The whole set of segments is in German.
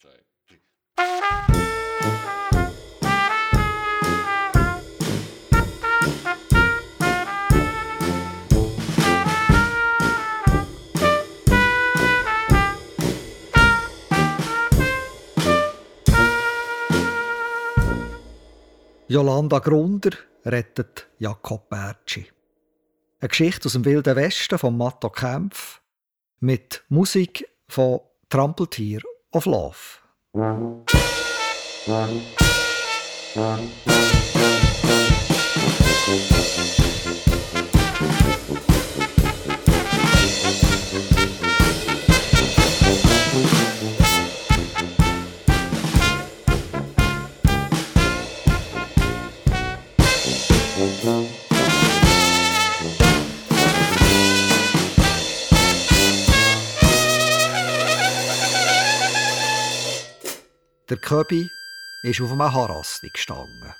zwei, drei. Jolanda Grunder rettet Jakob Bertschi. Eine Geschichte aus dem Wilden Westen von Matto Kempf mit Musik von Trampeltier of Love. Der Köbi ist auf einem Harassi gestanden.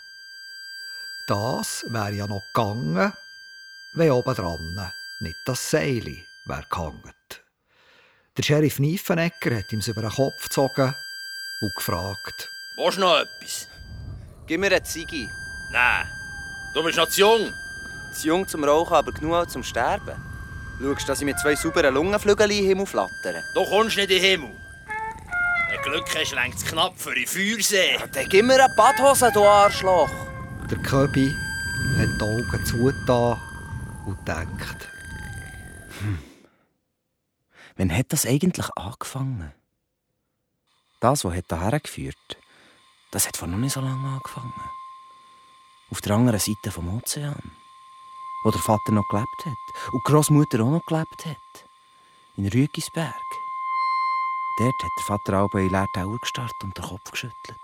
Das wäre ja noch gegangen, wenn oben dran nicht das Seil wäre gehangen. Der Sheriff Niefenegger hat ihm über den Kopf gezogen und gefragt. Willst du noch etwas? Gib mir eine Ziege. Nein. Du bist noch zu jung. Zu jung zum Rauchen, aber genug auch zum Sterben. Schaust, dass ich mit zwei sauberen Lungenflügeln in den Himmel flattere. Du kommst nicht in den Himmel. Wenn du Glück hast, längt es knapp für die Feuersee. Dann gib mir eine Badhose, du Arschloch. Der Köbi hat die Augen zugetan und denkt. Wann hat das eigentlich angefangen? Das, was hierher geführt das hat vor noch nicht so lange angefangen. Auf der anderen Seite vom Ozean. Wo der Vater noch gelebt hat. Und die Großmutter auch noch gelebt hat. In Rügisberg. Dort hat der Vater auch in leeren Augen gestarrt und den Kopf geschüttelt.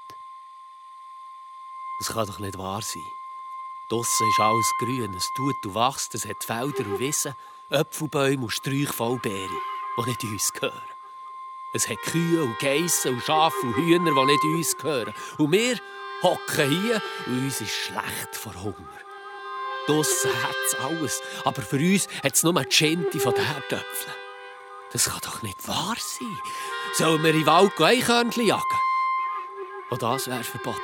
Das kann doch nicht wahr sein. Draussen ist alles grün, es tut und wächst, es hat Felder und Wiesen, Äpfelbäume und Sträuche voll Beeren, die nicht uns gehören. Es hat Kühe und Geissen und Schafe und Hühner, die nicht uns gehören. Und wir hocken hier und uns ist schlecht vor Hunger. Draussen hat es alles, aber für uns hat es nur die Schente von den Herdöpfeln. Das kann doch nicht wahr sein. Sollen wir in den Wald Eichhörnchen jagen? Auch das wäre verboten.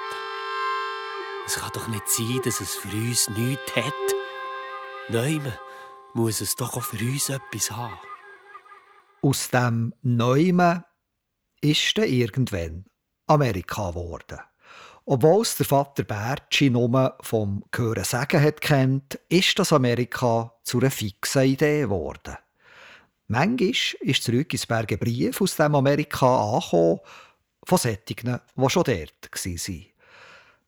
Es kann doch nicht sein, dass es für uns nichts hat. Nein, muss es doch auch für uns etwas haben. Aus dem Neumen ist dann irgendwann Amerika geworden. Obwohl es der Vater Bertschi nur vom Hören sagen kennt, ist das Amerika zu einer fixen Idee geworden. Manchmal ist zurück ins Berge Brief aus dem Amerika angekommen, von solchen, die schon dort waren.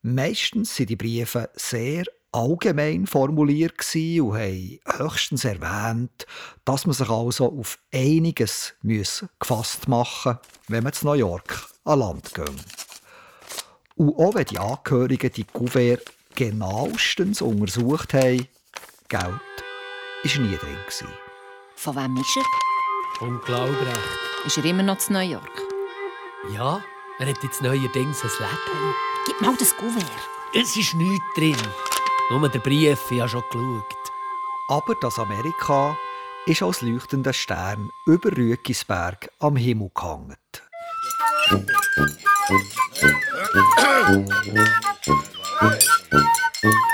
Meistens sind die Briefe sehr allgemein formuliert und haben höchstens erwähnt, dass man sich also auf einiges muss gefasst machen wenn man zu New York an Land geht. Und auch wenn die Angehörigen die Kuvert genauestens untersucht haben, Geld war nie drin. Gewesen. Von wem ist er? Unglaubrecht. Ist er immer noch zu New York? Ja, er hat jetzt neuerdings ein Läden. Gib mal das Kuvert. Es ist nichts drin. Nur der Brief, ich habe schon geschaut. Aber das Amerika ist als leuchtender Stern über Rüekisberg am Himmel gehangen.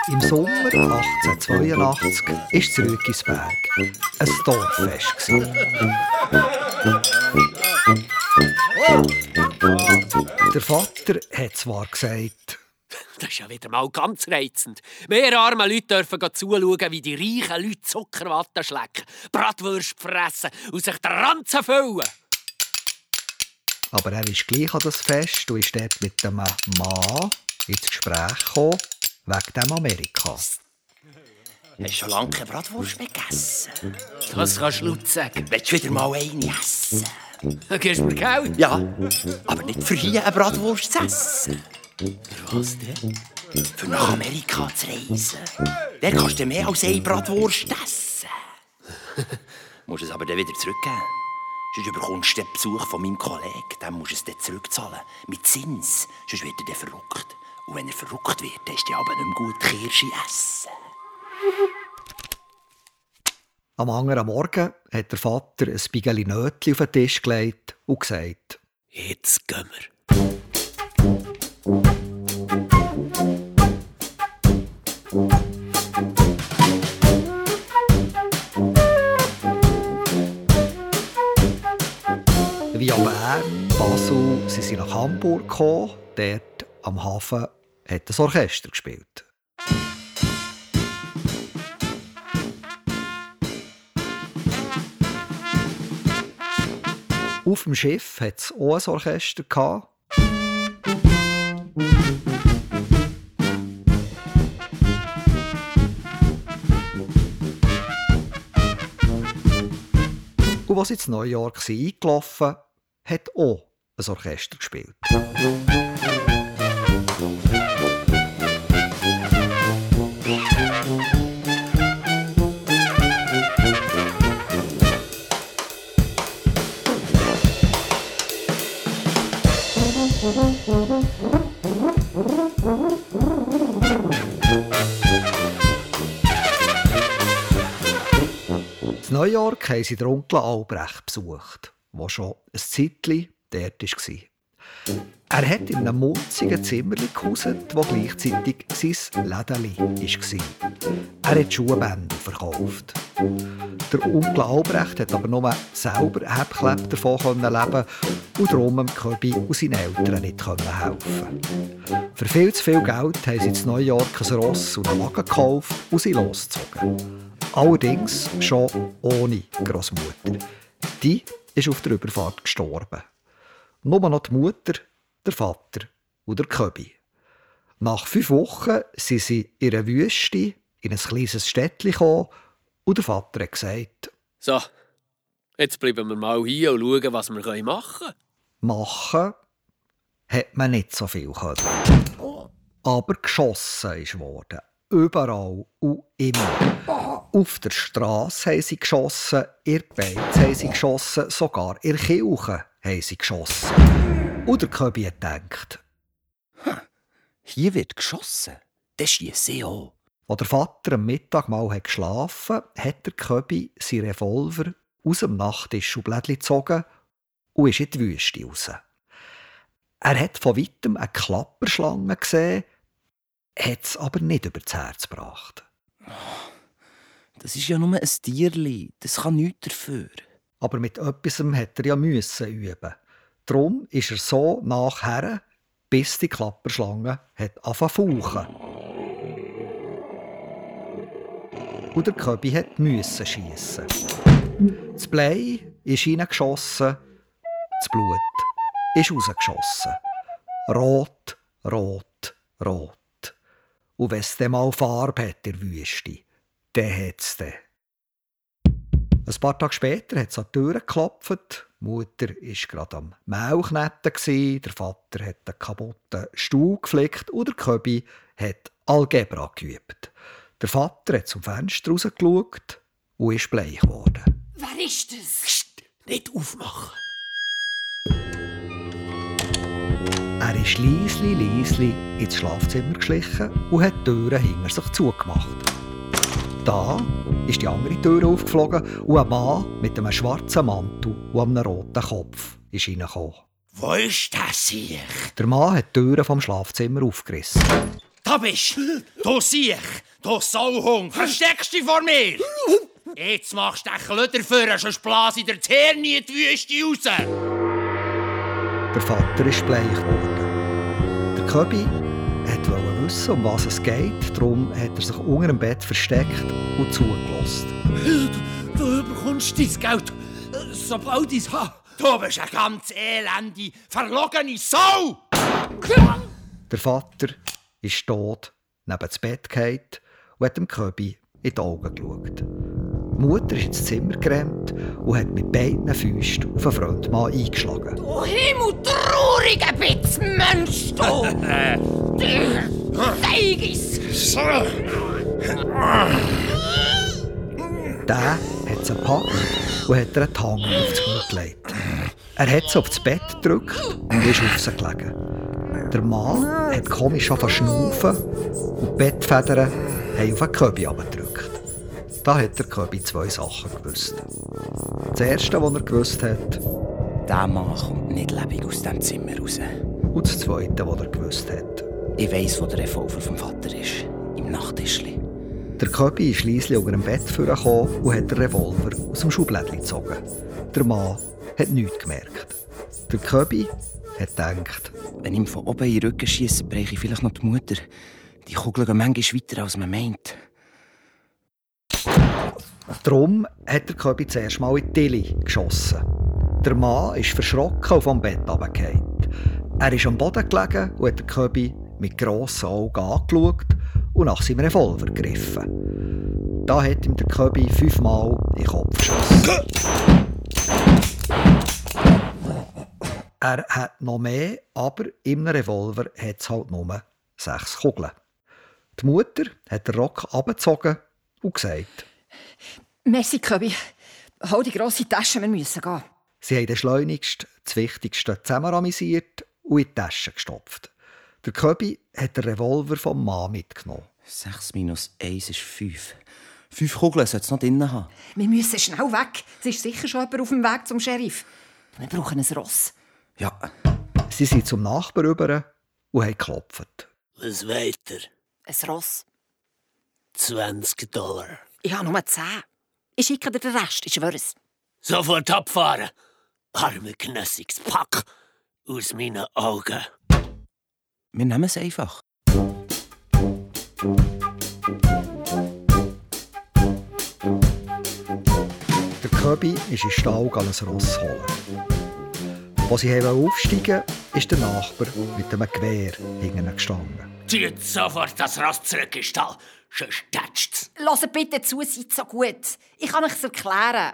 Im Sommer 1882 ist es Rüekisberg ein Dorffest. Der Vater hat zwar gesagt, Das ist ja wieder mal ganz reizend. Wir armen Leute dürfen zuschauen, wie die reichen Leute Zuckerwatte schlecken, Bratwürste fressen und sich den Ranzen füllen. aber er ist gleich an das Fest und ist dort mit dem Mann ins Gespräch gekommen, wegen dem Amerika. Hast du schon lange keine Bratwurst mehr gegessen? Das kannst du laut sagen. Willst du wieder mal eine essen? Dann gibst du mir Geld. Ja, aber nicht für hier eine Bratwurst zu essen. Für was denn? Für nach Amerika zu reisen. Dann kannst du mehr als eine Bratwurst essen. musst es aber dann wieder zurückgeben. Sonst bekommst du den Besuch von meinem Kollegen. Dann musst du es dann zurückzahlen. Mit Zins. Sonst wird er dann verrückt. Und wenn er verrückt wird, dann ist die aber nicht mehr gut Kirsche essen. Am anderen Morgen hat der Vater ein Spiegel Nötchen auf den Tisch gelegt und gesagt: Jetzt gehen wir. Via Bern, Basel, sie sind nach Hamburg gekommen. Dort am Hafen hat das Orchester gespielt. Auf dem Schiff hat es auch ein Orchester. Gehabt. Und in New York sind eingelaufen hat auch ein Orchester gespielt. York haben sie den Onkel Albrecht besucht, der schon ein Zeitchen dort war. Er hat in einem munzigen Zimmer gehauset, wo gleichzeitig sein Lädeli war. Er hat Schuhbänder verkauft. Der Onkel Albrecht hat aber nur selber Hebkleb davon leben und darum dem Köbi und seinen Eltern nicht helfen Für viel zu viel Geld haben sie New York ein Ross und einen Wagen gekauft und sie losgezogen. Allerdings schon ohne Großmutter. Die ist auf der Überfahrt gestorben. Nur noch die Mutter, der Vater und der Köbi. Nach fünf Wochen sind sie in einer Wüste in ein kleines Städtchen gekommen und der Vater hat gesagt, So, jetzt bleiben wir mal hier und schauen, was wir machen können. Machen hat man nicht so viel können. Aber geschossen ist worden. Überall und immer. Auf der Straße haben sie geschossen, in der Beiz haben sie geschossen, sogar in der Kirche haben sie geschossen. Und der Köbi hat gedacht, Hier wird geschossen. Das schieße ich auch. Als der Vater am Mittag mal hat geschlafen hat, hat der Köbi seinen Revolver aus dem Nachttischschublett gezogen und ist in die Wüste raus. Er hat von weitem eine Klapperschlange gesehen, hat es aber nicht über das Herz gebracht. Das ist ja nur ein Tierli. Das kann nichts dafür. Aber mit etwas hat er ja müssen üben. Darum ist er so nachher, bis die Klapperschlange hat angefangen. Und der Köbi hat müssen schiessen. Das Blei ist hineingeschossen, das Blut ist rausgeschossen. Rot, rot, rot. Und wenn es mal Farbe hat in der Wüste, dann hat es dann. Ein paar Tage später hat es an die Tür geklopft. Die Mutter war gerade am Melknetten, der Vater hat einen kaputten Stuhl geflickt und der Köbi hat Algebra geübt. Der Vater hat zum Fenster rausgeschaut und ist bleich geworden. Wer ist das? Psst, nicht aufmachen. Er ist leisli, leisli ins Schlafzimmer geschlichen und hat die Türen hinter sich zugemacht. Da ist die andere Tür aufgeflogen und ein Mann mit einem schwarzen Mantel und einem roten Kopf ist reingekommen. Wo ist das hier? Der Mann hat die Türen vom Schlafzimmer aufgerissen. Da bist du! Du Siech! Du Sauhung! Versteckst dich vor mir! Jetzt machst du den Klöder für, sonst blase ich dir das Hirn in die Wüste raus! Der Vater ist bleich geworden. Der Köbi wissen, um was es geht. Darum hat er sich unter dem Bett versteckt und zugelassen. Du bekommst dein Geld, sobald ich es habe. Du bist eine ganz elende, verlogene Sau! Der Vater ist tot, neben das Bett gefallen und hat dem Köbi in die Augen geschaut. Die Mutter ist ins Zimmer gerannt und hat mit beiden Füßen auf den Freundmann eingeschlagen. Du himmeltrauriger Bitzmensch, du! Du Feigis! Der hat sie gepackt und hat ihr einen Tang aufs Blut gelegt. Er hat sie auf das Bett gedrückt und ist auf sie gelegen. Der Mann hat komisch angefangen zu schnaufen und die Bettfedern haben auf den Köbi abgedrückt. Da hat der Köbi zwei Sachen gewusst. Das erste, was er gewusst hat, Der Mann kommt nicht lebendig aus dem Zimmer raus. und das zweite, was er gewusst hat. Ich weiss, wo der Revolver vom Vater ist. Im Nachttischli. Der Köbi ist schliesslich unter dem Bett vorgekommen und hat den Revolver aus dem Schublädchen gezogen. Der Mann hat nichts gemerkt. Der Köbi hat gedacht, Wenn ich ihm von oben in den Rücken schiesse, breche ich vielleicht noch die Mutter. Die Kugeln gehen manchmal weiter, als man meint. Darum hat der Köbi zuerst mal in die Tilly geschossen. Der Mann ist verschrocken und vom Bett runtergefallen. Er ist am Boden gelegen und hat den Köbi mit grossen Augen angeschaut und nach seinem Revolver gegriffen. Da hat ihm der Köbi fünfmal in den Kopf geschossen. Er hat noch mehr, aber im Revolver hat es halt nur sechs Kugeln. Die Mutter hat den Rock abgezogen und gesagt, Merci, Köbi. Hol die grosse Tasche, wir müssen gehen. Sie haben den schleunigst das Wichtigste zusammenramisiert und in die Tasche gestopft. Der Köbi hat den Revolver vom Mann mitgenommen. 6 minus 1 ist 5. Fünf Kugeln sollte es noch drin haben. Wir müssen schnell weg. Es ist sicher schon jemand auf dem Weg zum Sheriff. Wir brauchen ein Ross. Ja, Sie sind zum Nachbarn rüber und haben geklopft. Was weiter? Ein Ross. 20 Dollar. Ich habe nur 10. Ich schicke dir den Rest, ich schwöre es. Sofort abfahren. Arme knössiges Pack. Aus meinen Augen. wir nehmen es einfach. Der Köbi ist in den Stall ein Ross holen. Als sie aufsteigen ist der Nachbar mit einem Gewehr hinten gestanden. Zieht sofort das Ross zurück in den Stall. Sonst tätscht's. Hört bitte zu, seid so gut. Ich kann euch erklären.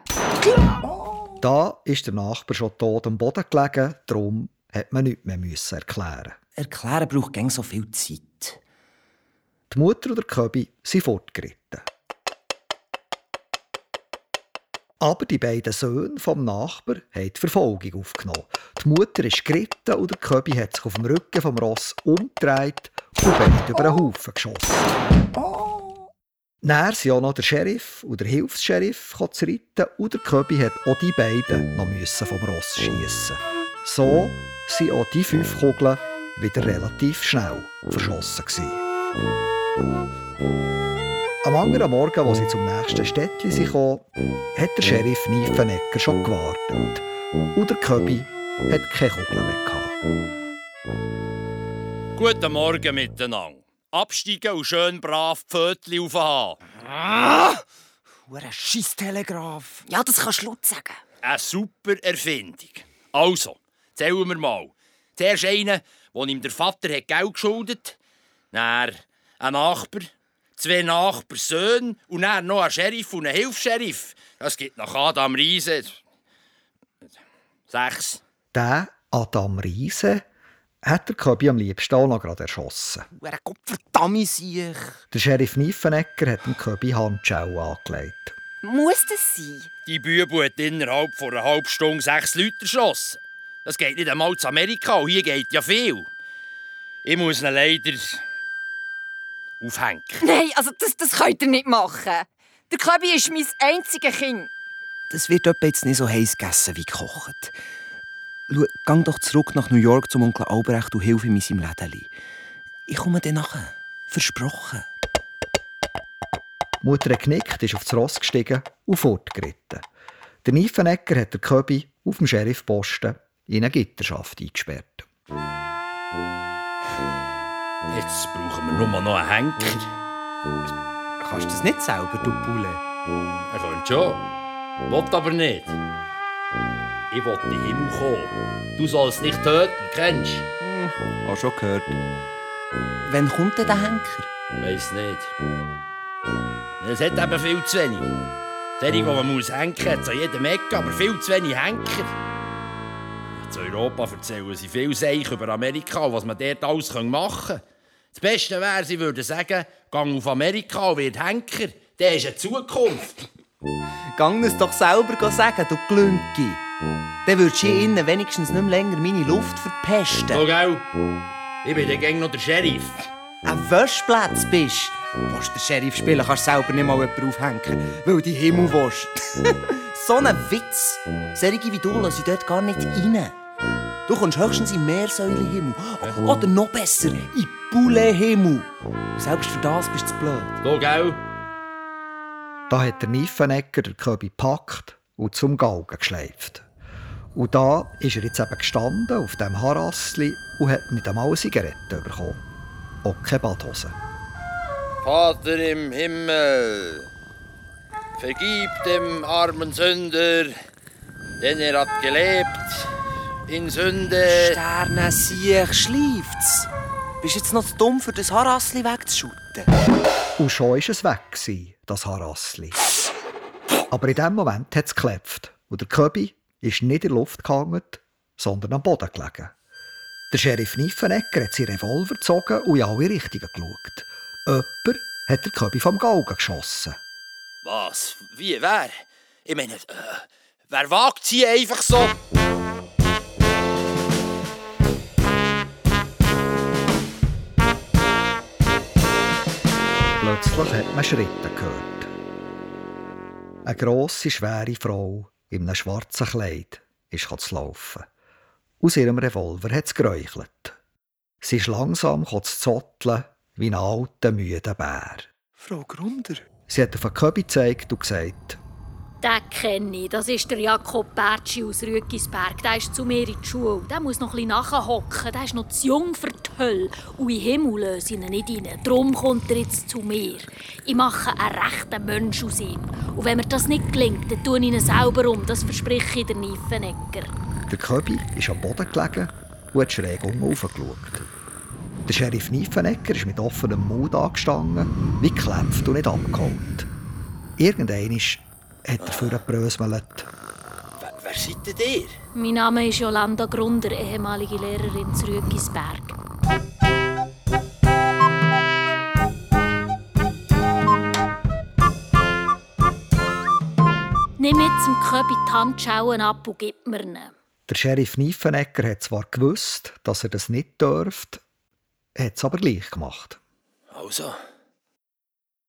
Da ist der Nachbar schon tot am Boden gelegen, darum hat man nichts mehr müssen erklären. Erklären braucht gäng so viel Zeit. Die Mutter und der Köbi sind fortgeritten. Aber die beiden Söhne vom Nachbar haben die Verfolgung aufgenommen. Die Mutter ist geritten und der Köbi hat sich auf dem Rücken vom Ross umgedreht und beide über den Haufen geschossen. Dann sind auch noch der Sheriff und der Hilfs-Sheriff zu reiten und der Köbi hat auch die beiden noch müssen vom Ross schiessen. So sind auch die fünf Kugeln wieder relativ schnell verschossen. Gewesen. Am anderen Morgen, als sie zum nächsten Städtchen kamen, hat der Sheriff Niefenegger schon gewartet. Und der Köbi hat keine Kugeln mehr. Gehabt. Guten Morgen miteinander. Absteigen und schön brav die Pfötchen aufhaben. Hure Scheisstelegraph. Ja, das kannst du laut sagen. Eine super Erfindung. Also, zählen wir mal. Zuerst einen, wo ihm der Vater hat Geld geschuldet Dann ein Nachbar, zwei Nachbarsöhne und dann noch ein Sheriff und ein Hilfs-Sheriff. Das gibt nach Adam Riese. Sechs. Den Adam Riese hat der Köbi am liebsten auch noch gerade erschossen. Hure Gottverdammt sich. Der Sheriff Niefenegger hat dem Köbi Handschellen angelegt. Muss das sein? Die Bübel hat innerhalb von einer halben Stunde sechs Leute erschossen. Das geht nicht einmal zu Amerika und hier geht ja viel. Ich muss ihn leider aufhängen. Nein, also das, das könnt ihr nicht machen. Der Köbi ist mein einziges Kind. Das wird etwa jetzt nicht so heiß gegessen wie gekocht. Schau, gang doch zurück nach New York zum Onkel Albrecht und hilf ihm in seinem Lädeli. Ich komme dann nachher. Versprochen. Mutter hat genickt, ist auf das Ross gestiegen und fortgeritten. Der Niefenegger hat den Köbi auf dem Sheriffposten in eine Gitterschaft eingesperrt. Jetzt brauchen wir nur noch einen Henker. Kannst du das nicht selber, du Bulle? Er könnte schon. Will aber nicht. Ich will in den Himmel kommen. Du sollst nicht töten, kennst du? Hast schon gehört. Wann kommt denn der Henker? Weiss nicht. Es hat eben viel zu wenig. Solche, die man muss hängen muss, an jedem Ecke, aber viel zu wenig Henker. In Europa erzählen sie viel Seich über Amerika und was man dort alles machen kann. Das Beste wäre, sie würden sagen, gang auf Amerika und wird Henker. Der ist eine Zukunft. Gang es doch selber sagen, du Glünki. Dann würdest du hier innen wenigstens nicht mehr länger meine Luft verpesten. So, gell? Ich bin der Gang noch der Sheriff. Ein Wäschplatz bist. Willst du den Sheriff spielen, kannst selber nicht mal jemanden aufhängen, weil du Himmel willst. so ein Witz. Solche wie du lassen dort gar nicht rein. Du kommst höchstens in Meersäulenhimmel. Oder noch besser, in Poulethimmel. Selbst für das bist du zu blöd. So, gell? Da hat der Niefenegger den Köbi gepackt und zum Galgen geschleift. Und da ist er jetzt eben gestanden auf dem Harassli und hat nicht einmal eine Zigarette bekommen. Auch keine Badhose. Vater im Himmel, vergib dem armen Sünder, denn er hat gelebt in Sünde. Sterne, siech, schläft's. Bist jetzt noch zu dumm, für das Harassli wegzuschutten? Und schon war es weg, gewesen, das Harassli. Aber in dem Moment hat es geklopft und der Köbi ist nicht in der Luft gehangen, sondern am Boden gelegen. Der Sheriff Niffenegger hat seinen Revolver gezogen und in alle Richtungen geschaut. Jemand hat der Köbi vom Galgen geschossen. Was? Wie? Wer? Ich meine, äh, wer wagt sie einfach so? Plötzlich hat man Schritte gehört. Eine grosse, schwere Frau in einem schwarzen Kleid ist zu laufen. Aus ihrem Revolver hat es geräuchelt. Sie ist langsam zu zotteln wie ein alter, müder Bär. Frau Grunder? Sie hat auf den Köbi gezeigt und gesagt, Den kenne ich. Das ist der Jakob Bertschi aus Rügisberg. Der ist zu mir in die Schule. Der muss noch ein bisschen nachhocken. Der ist noch zu jung für die Hölle. Und in den Himmel löse ich ihn nicht rein. Darum kommt er jetzt zu mir. Ich mache einen rechten Mensch aus ihm. Und wenn mir das nicht gelingt, dann tue ich ihn selber um. Das verspreche ich der Niefenegger. der Köbi ist am Boden gelegen und hat schräg umgeschaut. Der Sheriff Niffenegger ist mit offenem Mund angestanden, wie geklämpft und nicht abgeholt. Irgendwann hat er für gebröselt. Wer, wer seid denn ihr? Mein Name ist Jolanda Grunder, ehemalige Lehrerin zu Rügisberg. Nimm jetzt dem Köbi die Handschauen ab und gib mir ihn. Der Sheriff Niffenegger hat zwar gewusst, dass er das nicht dürfte, hat es aber gleich gemacht. Also,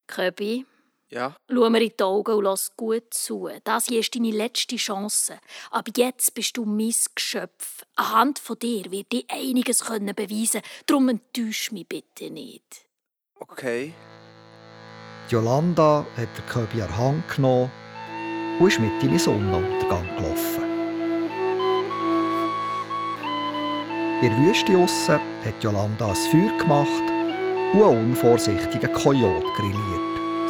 Köbi, Ja? schau mir in die Augen und lass gut zu. Das hier ist deine letzte Chance. Aber jetzt bist du mein Geschöpf. Anhand von dir wird dir einiges können beweisen. Darum enttäusch mich bitte nicht. Okay. Jolanda hat der Köbi an die Hand genommen und ist mit in den Sonnenuntergang gelaufen. In der Wüste aussen hat Jolanda ein Feuer gemacht und einen unvorsichtigen Kojote grilliert.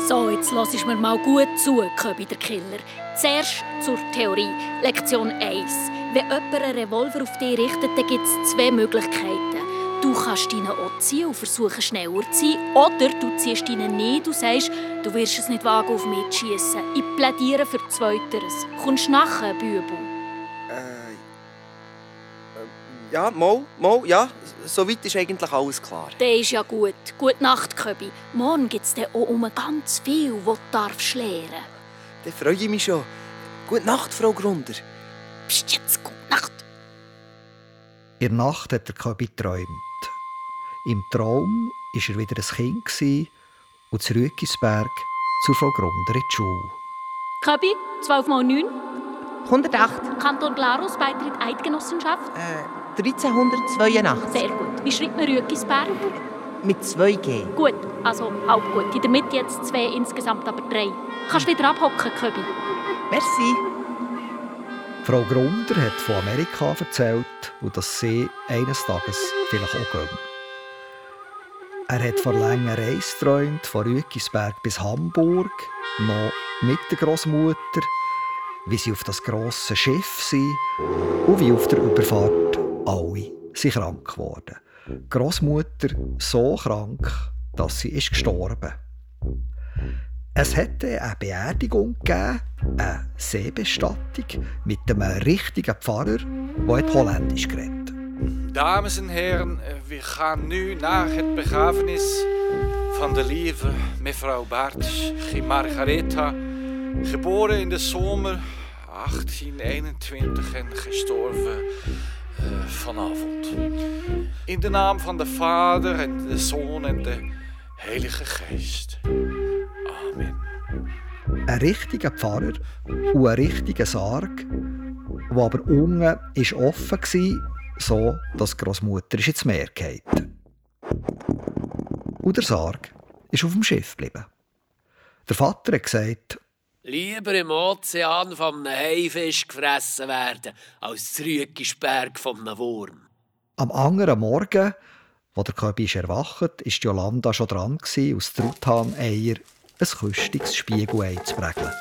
So, jetzt lass mir mal gut zu, Köbi der Killer. Zuerst zur Theorie. Lektion 1. Wenn jemand einen Revolver auf dich richtet, dann gibt es zwei Möglichkeiten. Du kannst deinen auch ziehen und versuchen, schneller zu sein. Oder du ziehst deinen nicht und sagst, du wirst es nicht wagen, auf mich zu schiessen. Ich plädiere für Zweiteres. Kommst du nachher, Bübel? Äh, ja, mal, mal, ja. Soweit ist eigentlich alles klar. Der ist ja gut. Gute Nacht, Köbi. Morgen gibt es dann auch um ganz viel, was du darfst lernen. Dann freue ich mich schon. Gute Nacht, Frau Grunder. Psst, jetzt Nacht. In der Nacht hat der Köbi geträumt. Im Traum war er wieder ein Kind gewesen und zu Rügisberg zur Frau Grunder in die Schule. Köbi, 12 mal 9. 108, Kanton Glarus, Beitritt Eidgenossenschaft. äh, 1382. Sehr gut. Wie schreibt man Rügisberg? Mit 2G. Gut, also halb gut. In der Mitte jetzt zwei, insgesamt aber drei. Kannst wieder abhocken, Köbi. Merci. Frau Grunder hat von Amerika erzählt und dass sie eines Tages vielleicht auch gehen. Er hat von langen Reise geträumt, von Rügisberg bis Hamburg, noch mit der Großmutter, wie sie auf das grosse Schiff sind und wie auf der Überfahrt alle sind krank geworden. Die Großmutter so krank, dass sie ist gestorben. Es hätte eine Beerdigung gegeben, eine Seebestattung mit einem richtigen Pfarrer, der Holländisch geredet Dames en heren, we gaan nu naar het begrafenis van de lieve mevrouw Baertsch, Margaretha, geboren in de zomer 1821 en gestorven eh, vanavond. In de naam van de Vader en de Zoon en de Heilige Geest. Ein richtiger Pfarrer und ein richtiger Sarg, der aber unten ist offen war, so dass die Großmutter ins Meer gefallen. Und der Sarg ist auf dem Schiff geblieben. Der Vater hat gesagt, Lieber im Ozean von einem Haifisch gefressen werden, als von einem Wurm. Am anderen Morgen, wo der Köbi ist erwacht, ist Jolanda schon dran aus Truthahn-Eier ein küstiges Spiegelei zu prägeln.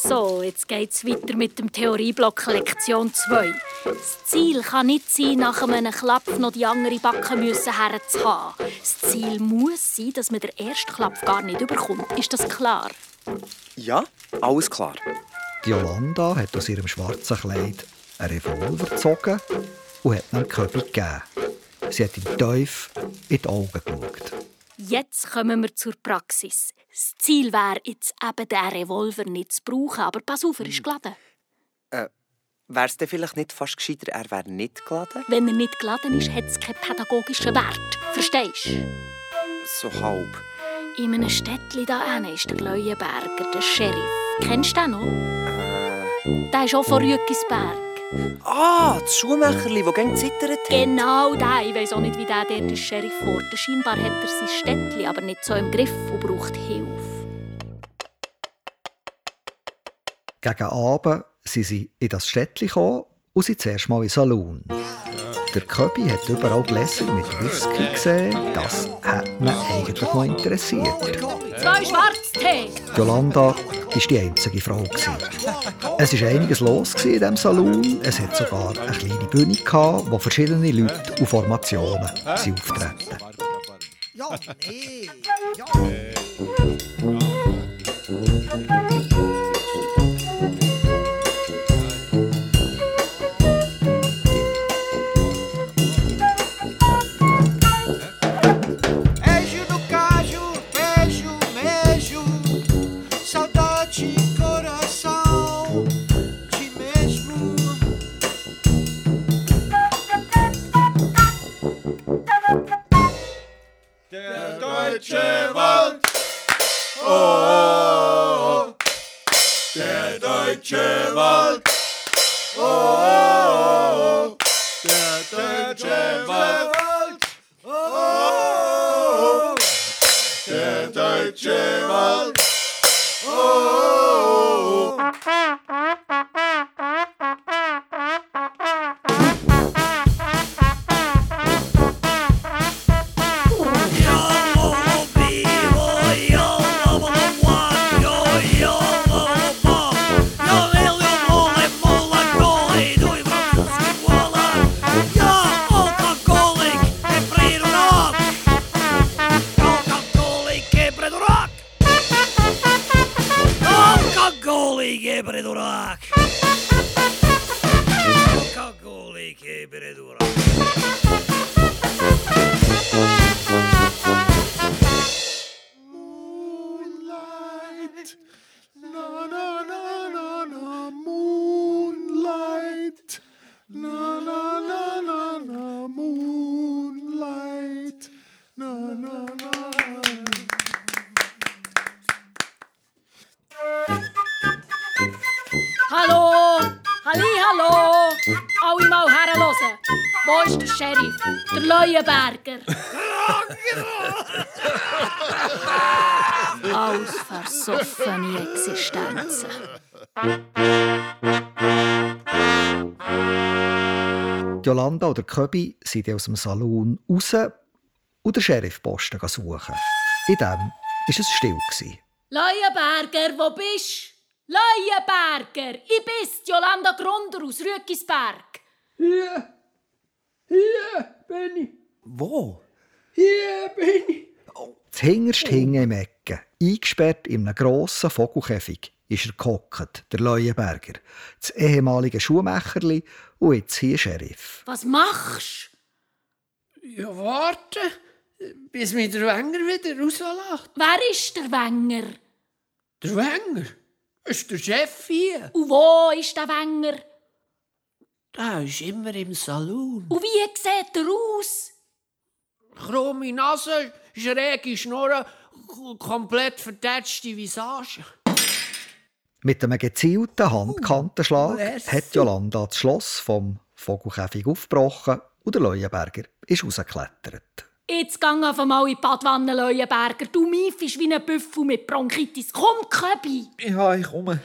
So, jetzt geht's weiter mit dem Theorieblock Lektion 2. Das Ziel kann nicht sein, nach einem Klapf noch die andere Backe müssen herzuhaben. Das Ziel muss sein, dass man den ersten Klapf gar nicht überkommt. Ist das klar? Ja, alles klar. Die Jolanda hat aus ihrem schwarzen Kleid einen Revolver gezogen und hat ihm Köbi gegeben. Sie hat ihm tief in die Augen geschaut. Jetzt kommen wir zur Praxis. Das Ziel wäre jetzt eben, den Revolver nicht zu brauchen, aber pass auf, er ist geladen. Äh, wäre es denn vielleicht nicht fast gescheiter, er wäre nicht geladen? Wenn er nicht geladen ist, hat es keinen pädagogischen Wert. Verstehst du? So halb. In einem Städtchen da hinten ist der Leuenberger, der Sheriff. Kennst du den noch? Äh. Der ist auch von Rüegisberg. Ah, das Schuhmacherli, das gegen zittert hat. Genau der. Ich weiss auch nicht, wie der dort der Sheriff wurde. Scheinbar hat er sein Städtchen aber nicht so im Griff und braucht Hilfe. Gegen Abend sind sie in das Städtchen gekommen und sind zuerst mal in den Saloon. Der Köbi hat überall Gläser mit Whisky gesehen. Das hat ihn eigentlich noch interessiert. Zwei Schwarztee! Jolanda war die einzige Frau. gewesen. Es war einiges los gewesen in diesem Saloon. Es hat sogar eine kleine Bühne, gehabt, wo verschiedene Leute und Formationen auftreten. Ja, nee. Ja. Fuck. Leuenberger. Alles versoffene Existenzen. Jolanda und der Köbi sind aus dem Saloon raus und den Sheriffposten suchen. In dem war es still. Leuenberger, wo bist du? Leuenberger! Ich bin's, Jolanda Grunder aus Rüegisberg. Hier, hier bin ich, Wo? hier bin ich. Das hinterst hinten im Ecken, eingesperrt in einem grossen Vogelkäfig, ist er gehockt, der Leuenberger, das ehemalige Schuhmacherli und jetzt hier Sheriff. Was machst Ja, warte, bis mich der Wenger wieder rauslässt. du? Wer ist der Wenger? Der Wenger? Ist der Chef hier? Und wo ist der Wenger? Der ist immer im Saloon. Und wie sieht er aus? Krumme Nase, schräge Schnurren, komplett vertätschte Visage. Mit einem gezielten Handkantenschlag Merci. hat Jolanda das Schloss vom Vogelkäfig aufgebrochen und der Leuenberger ist rausgeklettert. Jetzt gang auf einmal in die Badwanne, Leuenberger. Du miefst wie ein Büffel mit Bronchitis. Komm, Köbi! Ja, ich komme.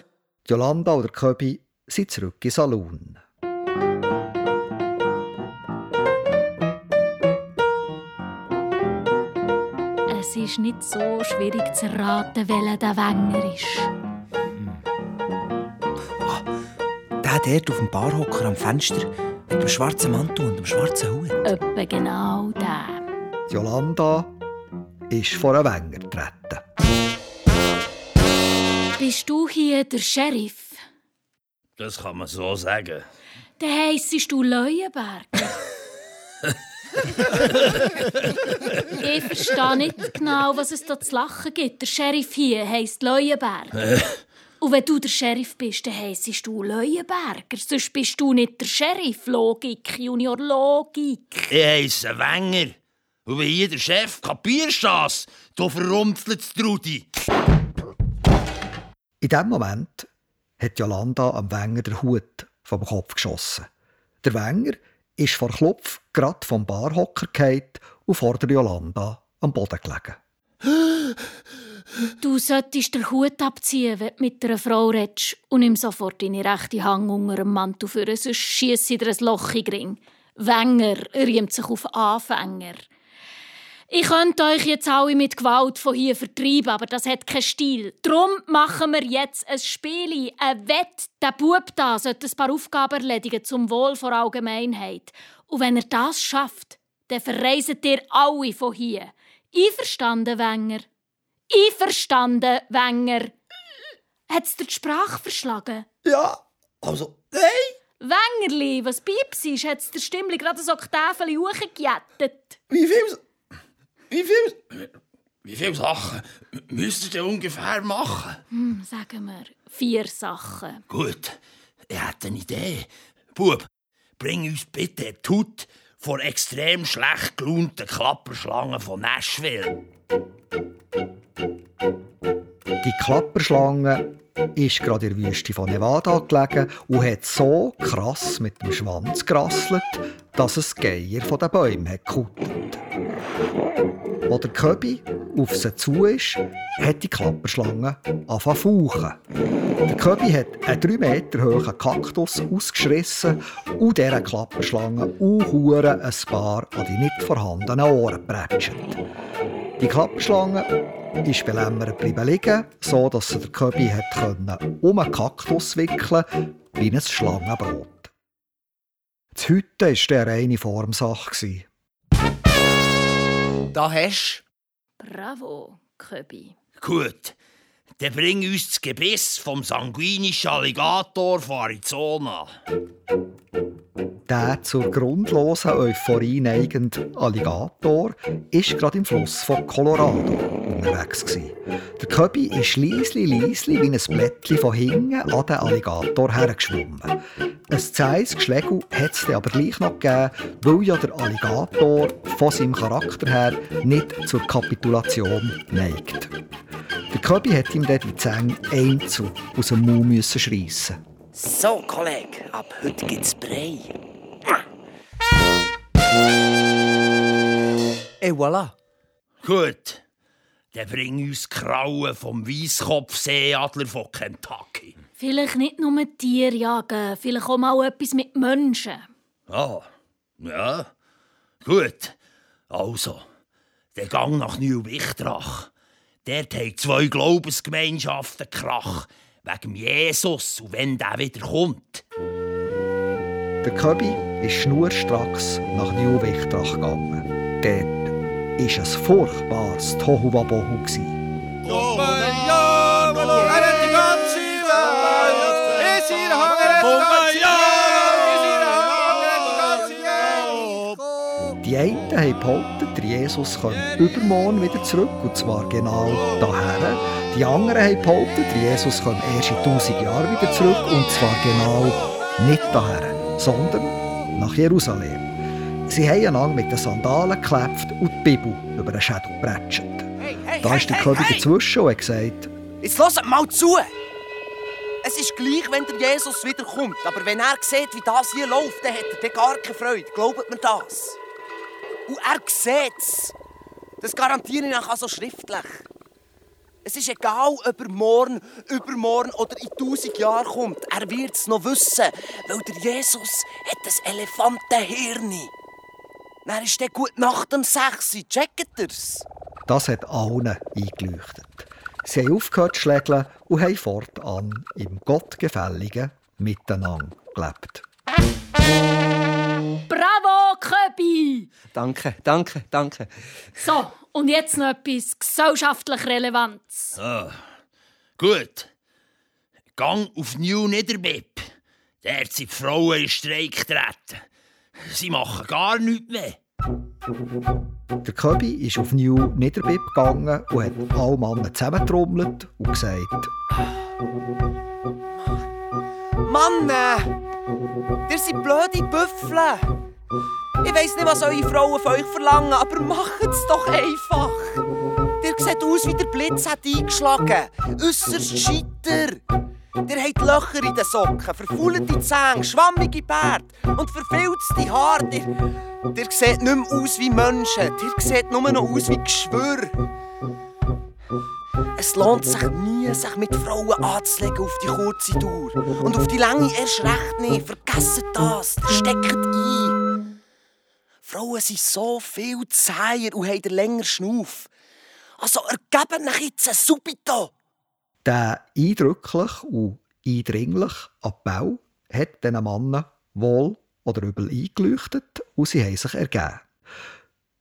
Jolanda oder Köbi sind zurück im Salon. Es ist nicht so schwierig zu erraten, welcher der Wenger ist. Der dort auf dem Barhocker am Fenster mit dem schwarzen Mantel und dem schwarzen Hut. Etwa genau der. Jolanda ist vor einen Wenger getreten. Bist du hier der Sheriff? Das kann man so sagen. Dann heissest du Leuenberger. ich verstehe nicht genau, was es da zu lachen gibt. Der Sheriff hier heisst Leuenberger. Und wenn du der Sheriff bist, dann heissest du Leuenberger. Sonst bist du nicht der Sheriff. Logik, Junior, Logik. Ich heisse Wenger. Und bin hier der Chef. Kapierst du das? Du verrumpfeltes Trudi. In dem Moment hat Jolanda am Wenger den Hut vom Kopf geschossen. Der Wenger ist vor Klopf grad vom Barhocker gefallen und vor der Jolanda am Boden gelegen. Du solltest den Hut abziehen, wenn du mit einer Frau redest und nimm sofort deine rechte Hand unter dem Mantel für, sonst schiess sie dir ein Loch in Ring. Wenger riemt sich auf Anfänger. Ich könnte euch jetzt alle mit Gewalt von hier vertreiben, aber das hat keinen Stil. Drum machen wir jetzt ein Spiel, ein Wett. Der Bub da sollte ein paar Aufgaben erledigen zum Wohl der Allgemeinheit. Und wenn er das schafft, dann verreiset ihr alle von hier. Einverstanden, Wenger? Einverstanden, Wenger? Hat's dir die Sprache verschlagen? Ja, also, nein. Wengerli, was piepst, hat's der Stimmli gerade ein Oktaveli hochgejettet? Wie viel... Wie viel... Wie viele Sachen müsst ihr ungefähr machen? Hm, sagen wir, vier Sachen. Gut, ich hätte eine Idee. Bub, bring uns bitte Hut vor extrem schlecht gelaunten Klapperschlangen von Nashville. Die Klapperschlange ist gerade in der Wüste von Nevada gelegen und hat so krass mit dem Schwanz gerasselt, dass es Geier von den Bäumen hat. Als der Köbi auf sie zu ist, hat die Klapperschlange angefangen fauchen. Der Köbi hat einen 3 Meter hohen Kaktus ausgeschrissen und dieser Klapperschlange und ein paar an die nicht vorhandenen Ohren prätschend. Die Klapperschlange ist belämmert bleiben liegen, so dass sie der Köbi um einen Kaktus wickeln wie ein Schlangenbrot. Das Hütte war der reine Formsache. Da hast Bravo, Köbi. Gut, dann bring uns das Gebiss vom sanguinischen Alligator von Arizona. Der zur grundlosen Euphorie neigende Alligator ist gerade im Fluss von Colorado unterwegs. Gewesen. Der Köbi ist leisli leisli wie ein Blättchen von hinten an den Alligator hergeschwommen. Ein zähes Geschlägel hat es aber gleich noch gegeben, weil ja der Alligator von seinem Charakter her nicht zur Kapitulation neigt. Der Köbi hat ihm dann die Zähne einzeln aus dem Mund schreissen. So, Kollege, ab heute gibt's Brei. Et voilà. Gut, dann bring uns Krauen vom Weisskopfseeadler von Kentucky. Vielleicht nicht nur Tiere jagen, vielleicht auch mal etwas mit Menschen. Ah, ja. Gut, also, der Gang nach New-Wichtrach. Dort haben zwei Glaubensgemeinschaften Krach. Wegen Jesus und wenn der wieder kommt. Der Köbi ist schnurstracks nach New-Wichtrach gegangen. Dort war ein furchtbares Tohuwabohu. Die einen haben behauptet, der Jesus komme übermorgen wieder zurück, und zwar genau daher. Die anderen haben behauptet, der Jesus komme erst in 1000 Jahren wieder zurück, und zwar genau nicht daher, sondern nach Jerusalem. Sie haben einander mit den Sandalen geklebt und die Bibel über den Schädel geprätscht. Hey, hey, Da ist der Köbi dazwischen und hat gesagt, Jetzt hört mal zu! Es ist gleich, wenn der Jesus wiederkommt. Aber wenn er sieht, wie das hier läuft, dann hat er gar keine Freude. Glaubt mir das? Und er sieht's. Das garantiere ich also schriftlich. Es ist egal, ob er morgen, übermorgen oder in tausend Jahren kommt. Er wird es noch wissen, weil der Jesus hat ein Elefantenhirn. Dann ist der gut Nacht um 6 Uhr. Checkt ihr's? Das hat allen eingeleuchtet. Sie haben aufgehört zu schlägeln und haben fortan im gottgefälligen Miteinander gelebt. Bravo, Köbi! Danke, danke, danke. So, und jetzt noch etwas gesellschaftlich Relevantes. Ah, gut. Gang auf New Niederbib. Dort sind die Frauen in Streik getreten. Sie machen gar nichts mehr. Der Köbi ist auf New Niederbib gegangen und hat alle Männer zusammengetrommelt und gesagt: Mann, ihr seid blöde Büffel. Ich weiss nicht, was eure Frauen von euch verlangen, aber macht's doch einfach. Ihr seht aus, wie der Blitz hat eingeschlagen. Äusserst Scheiter. Ihr habt Löcher in den Socken, verfaulte Zähne, schwammige Bärte und verfilzte Haare. Ihr, ihr seht nicht mehr aus wie Menschen. Ihr seht nur noch aus wie Geschwür. Es lohnt sich nie, sich mit Frauen anzulegen auf die kurze Dauer. Und auf die Länge erst recht nicht. Vergesst das. Steckt ein. Frauen sind so viel zäher und haben länger Schnuff. Also ergeben euch jetzt subito. Der eindrücklich und eindringlich Appell hat diesen Männern wohl oder übel eingeleuchtet und sie haben sich ergeben.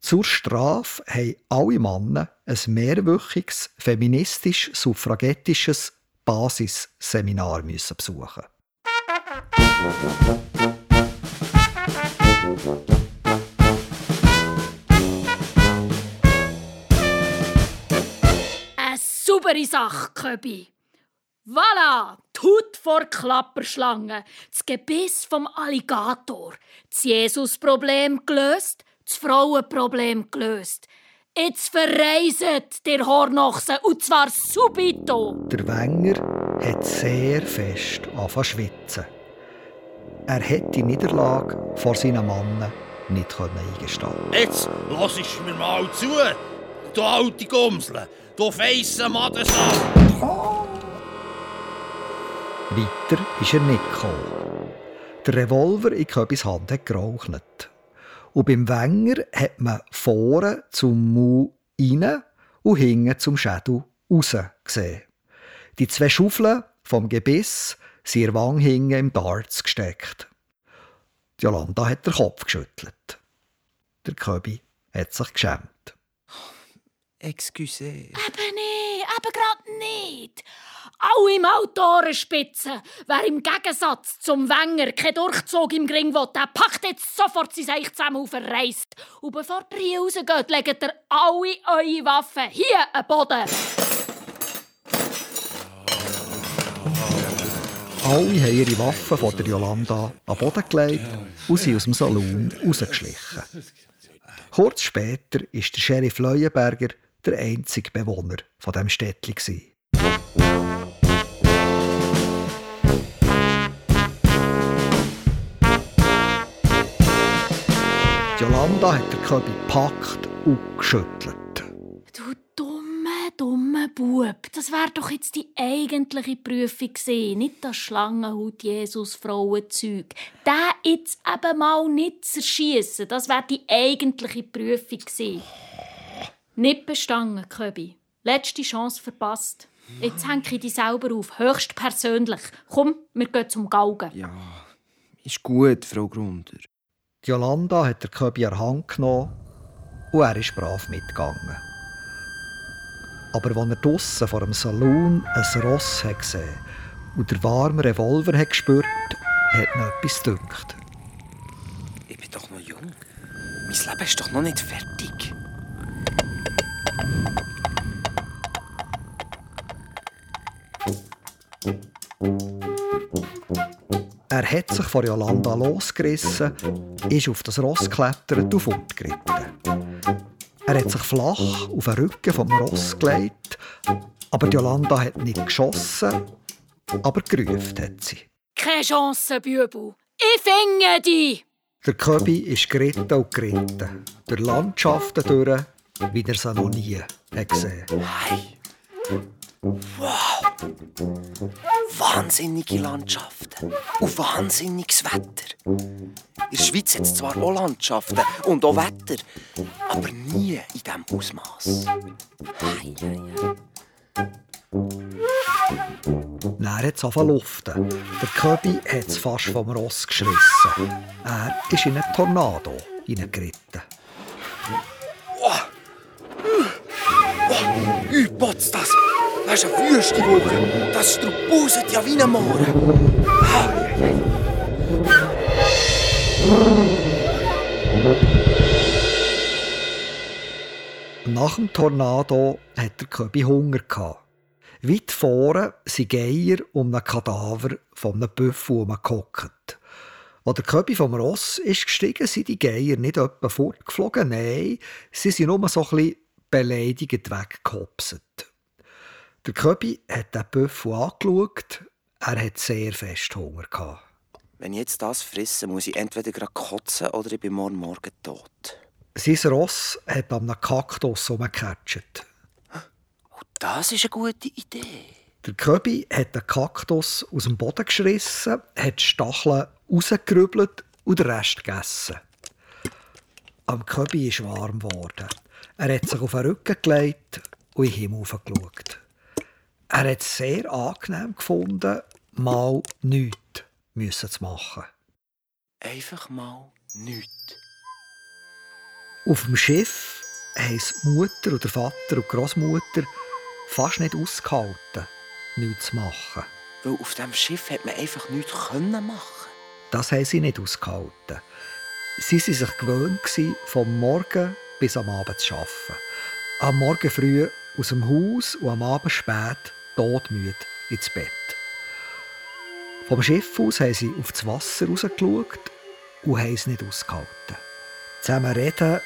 Zur Strafe haben alle Männer ein mehrwöchiges feministisch-suffragettisches Basisseminar besuchen. Eine saubere Sache, Köbi. Voilà, tut vor Klapperschlange, das Gebiss vom Alligator, das Jesus-Problem gelöst, das Frauenproblem gelöst. Jetzt verreiset der Hornochse, und zwar subito. Der Wenger hat sehr fest angefangen zu schwitzen. Er hätte die Niederlage vor seinen Mannen nicht eingestehen Jetzt lass ich mir mal zu. Du alte Gumsle, du feisse Madesau. Weiter ist er nicht gekommen. Der Revolver in Köbis Hand hat geraucht. Und beim Wenger hat man vorne zum Mu rein und hinten zum Schädel raus gesehen. Die zwei Schaufeln vom Gebiss sind ihr Wang hinten im Darts gesteckt. Die Jolanda hat den Kopf geschüttelt. Der Köbi hat sich geschämt. Excuse. Nicht, nicht. Alle Motorenspitzen. Wer im Gegensatz zum Wenger keinen Durchzug im Gring will, der packt jetzt sofort sein Seich zusammen und verreist. Und bevor hier rausgeht, legt ihr alle eure Waffen hier am Boden. Alle haben ihre Waffen von der Jolanda an den Boden gelegt und sind aus dem Saloon rausgeschlichen. Kurz später war der Sheriff Leuenberger der einzige Bewohner von dem Städtchen. Jolanda hat den Köbi gepackt und geschüttelt. Du dumme, dumme Bub. Das wäre doch jetzt die eigentliche Prüfung gewesen. Nicht das Schlangenhut Jesus Frauenzeug. Der jetzt eben mal nicht zerschiessen. Das wäre die eigentliche Prüfung gewesen. Nicht bestanden, Köbi. Letzte Chance verpasst. Jetzt hänge ich dich selber auf, höchst persönlich. Komm, wir gehen zum Galgen. Ja, ist gut, Frau Grunder. Jolanda hat der Köbi an Hand genommen und er ist brav mitgegangen. Aber als er draussen vor dem Saloon ein Ross hat gesehen und der warme Revolver hat gespürt, hat ihn etwas gedünkt. Ich bin doch noch jung. Mein Leben ist doch noch nicht fertig. Er hat sich von Jolanda losgerissen, ist auf das Ross geklettert und fortgeritten. Er hat sich flach auf den Rücken vom Ross gelegt, aber Jolanda hat nicht geschossen, aber gerufen hat sie. Keine Chance, Bübel. Ich finde dich. Der Köbi ist geritten und geritten. Durch Landschaften durch, wie er sie noch nie hat gesehen Hey! Wow! Wahnsinnige Landschaften und wahnsinniges Wetter. In der Schweiz hat es zwar auch Landschaften und auch Wetter, aber nie in diesem Ausmaß. Hey, hey, hey. Dann hat es angefangen luften. Der Köbi hat es fast vom Ross geschrissen. Er ist in einen Tornado hineingeritten. Ui, Potz, das, das ist eine Wüstenwoche. Das strubuset ja wie ein Mohren. Nach dem Tornado hat der Köbi Hunger. Weit vorne sind Geier um einen Kadaver von einem Büffel herumgehockt. Als der Köbi vom Ross ist gestiegen, sind die Geier nicht etwa fortgeflogen, nein, sie sind nur so ein bisschen beleidigt weggehopset. Der Köbi hat den Büffel angeschaut, er hat sehr fest Hunger gehabt. Wenn ich jetzt das frisse, muss ich entweder gerade kotzen oder ich bin morgen Morgen tot. Sein Ross hat an einem Kaktus herumgecatcht. Das ist eine gute Idee. Der Köbi hat den Kaktus aus dem Boden geschrissen, hat die Stacheln rausgerübelt und den Rest gegessen. Am Köbi ist warm geworden. Er hat sich auf den Rücken gelegt und in den Himmel geschaut. Er hat es sehr angenehm gefunden, mal nichts müssen zu machen. Einfach mal nichts. Auf dem Schiff haben es Mutter und der Vater und Großmutter fast nicht ausgehalten, nichts zu machen. Weil auf dem Schiff hat man einfach nichts können machen. Das haben sie nicht ausgehalten. Sie waren sich gewöhnt, vom Morgen bis am Abend zu arbeiten. Am Morgen früh aus dem Haus und am Abend spät todmüde ins Bett. Vom Schiff aus haben sie auf das Wasser rausgeschaut und haben es nicht ausgehalten. Zusammen reden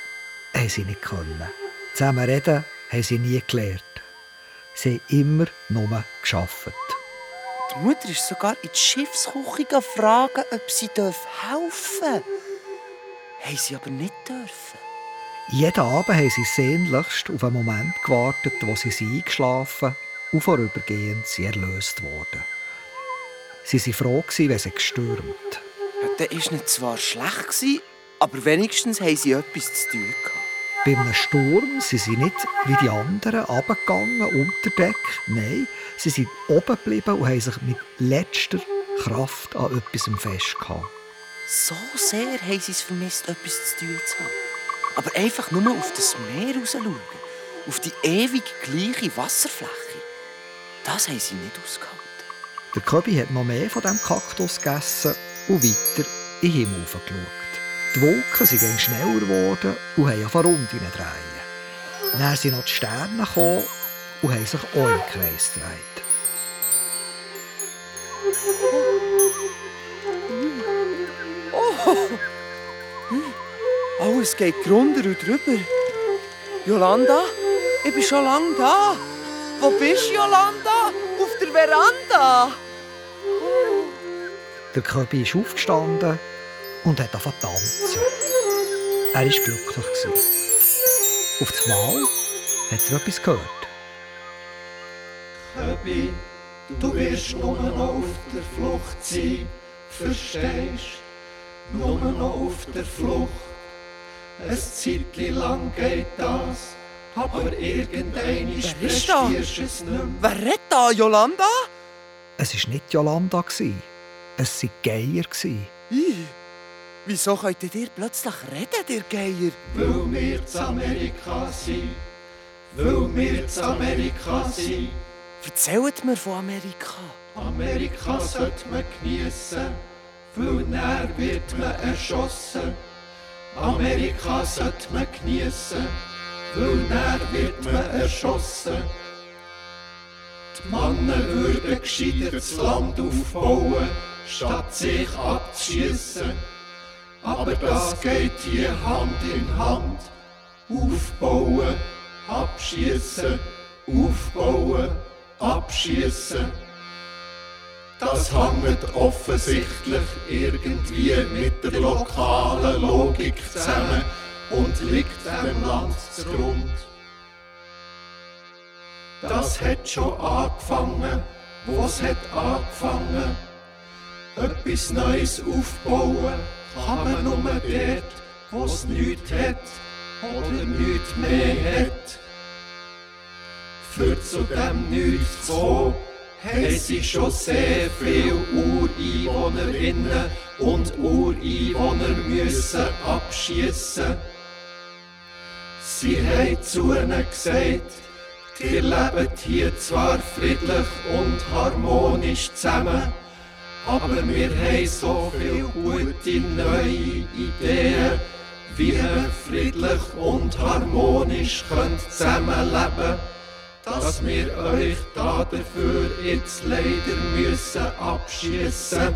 haben sie nicht können. Zusammen reden haben sie nie gelernt. Sie haben immer nur geschafft. Die Mutter ist sogar in die Schiffsküche fragen, ob sie helfen darf. Haben sie aber nicht dürfen. Jeden Abend haben sie sehnlichst auf einen Moment gewartet, wo sie eingeschlafen und vorübergehend sie erlöst worden. Sie waren froh, wenn sie gestürmt. Ja, dann war nicht zwar schlecht, aber wenigstens haben sie etwas zu tun. Bei einem Sturm sind sie nicht wie die anderen runtergegangen, unter Deck. Nein, sie sind oben geblieben und haben sich mit letzter Kraft an etwas festgehalten. So sehr haben sie es vermisst, etwas zu tun zu haben. Aber einfach nur auf das Meer rausschauen. Auf die ewig gleiche Wasserfläche. Das haben sie nicht ausgehalten. Der Köbi hat noch mehr von diesem Kaktus gegessen und weiter in den Himmel geschaut. Die Wolken sind schneller geworden und haben auf eine Runde drehen. Dann sind noch die Sterne gekommen und haben sich auch im Kreis gedreht. Oh! Alles geht drunter und drüber. Jolanda, ich bin schon lange da. Wo bist du, Jolanda? Auf der Veranda. Der Köbi ist aufgestanden und hat angefangen zu tanzen. Er war glücklich. Auf das Mal hat er etwas gehört. Köbi, du wirst nur noch auf der Flucht sein, verstehst? Nur noch auf der Flucht. Ein Zeitchen lang geht das, aber irgendein bist du? es nicht mehr. Wer redet da, Jolanda? Es war nicht Jolanda, es waren Geier. Ih, Wieso könnt ihr plötzlich reden, ihr Geier? Weil wir zu Amerika sind. Weil wir zu Amerika sind. Erzählt mir von Amerika. Amerika sollte man geniessen, weil näher wird man erschossen. Amerika sollte man geniessen, weil näher wird man erschossen. Die Männer würden gescheiter das Land aufbauen, statt sich abzuschiessen. Aber das geht hier Hand in Hand. Aufbauen, abschießen, aufbauen, abschießen. Das hängt offensichtlich irgendwie mit der lokalen Logik zusammen und liegt dem Land zugrund. Das hat schon angefangen, wo's hat angefangen. Etwas Neues aufbauen kann man nur dort, wo's nichts hat oder nichts mehr hat. Für zu dem nichts zu kommen, haben sie schon sehr viele Ureinwohnerinnen und Ureinwohner müssen abschießen. Sie haben zu ihnen gesagt, ihr lebt hier zwar friedlich und harmonisch zusammen, aber wir haben so viele gute neue Ideen, wie wir friedlich und harmonisch könnt zusammenleben dass wir euch da dafür jetzt leider müssen abschießen.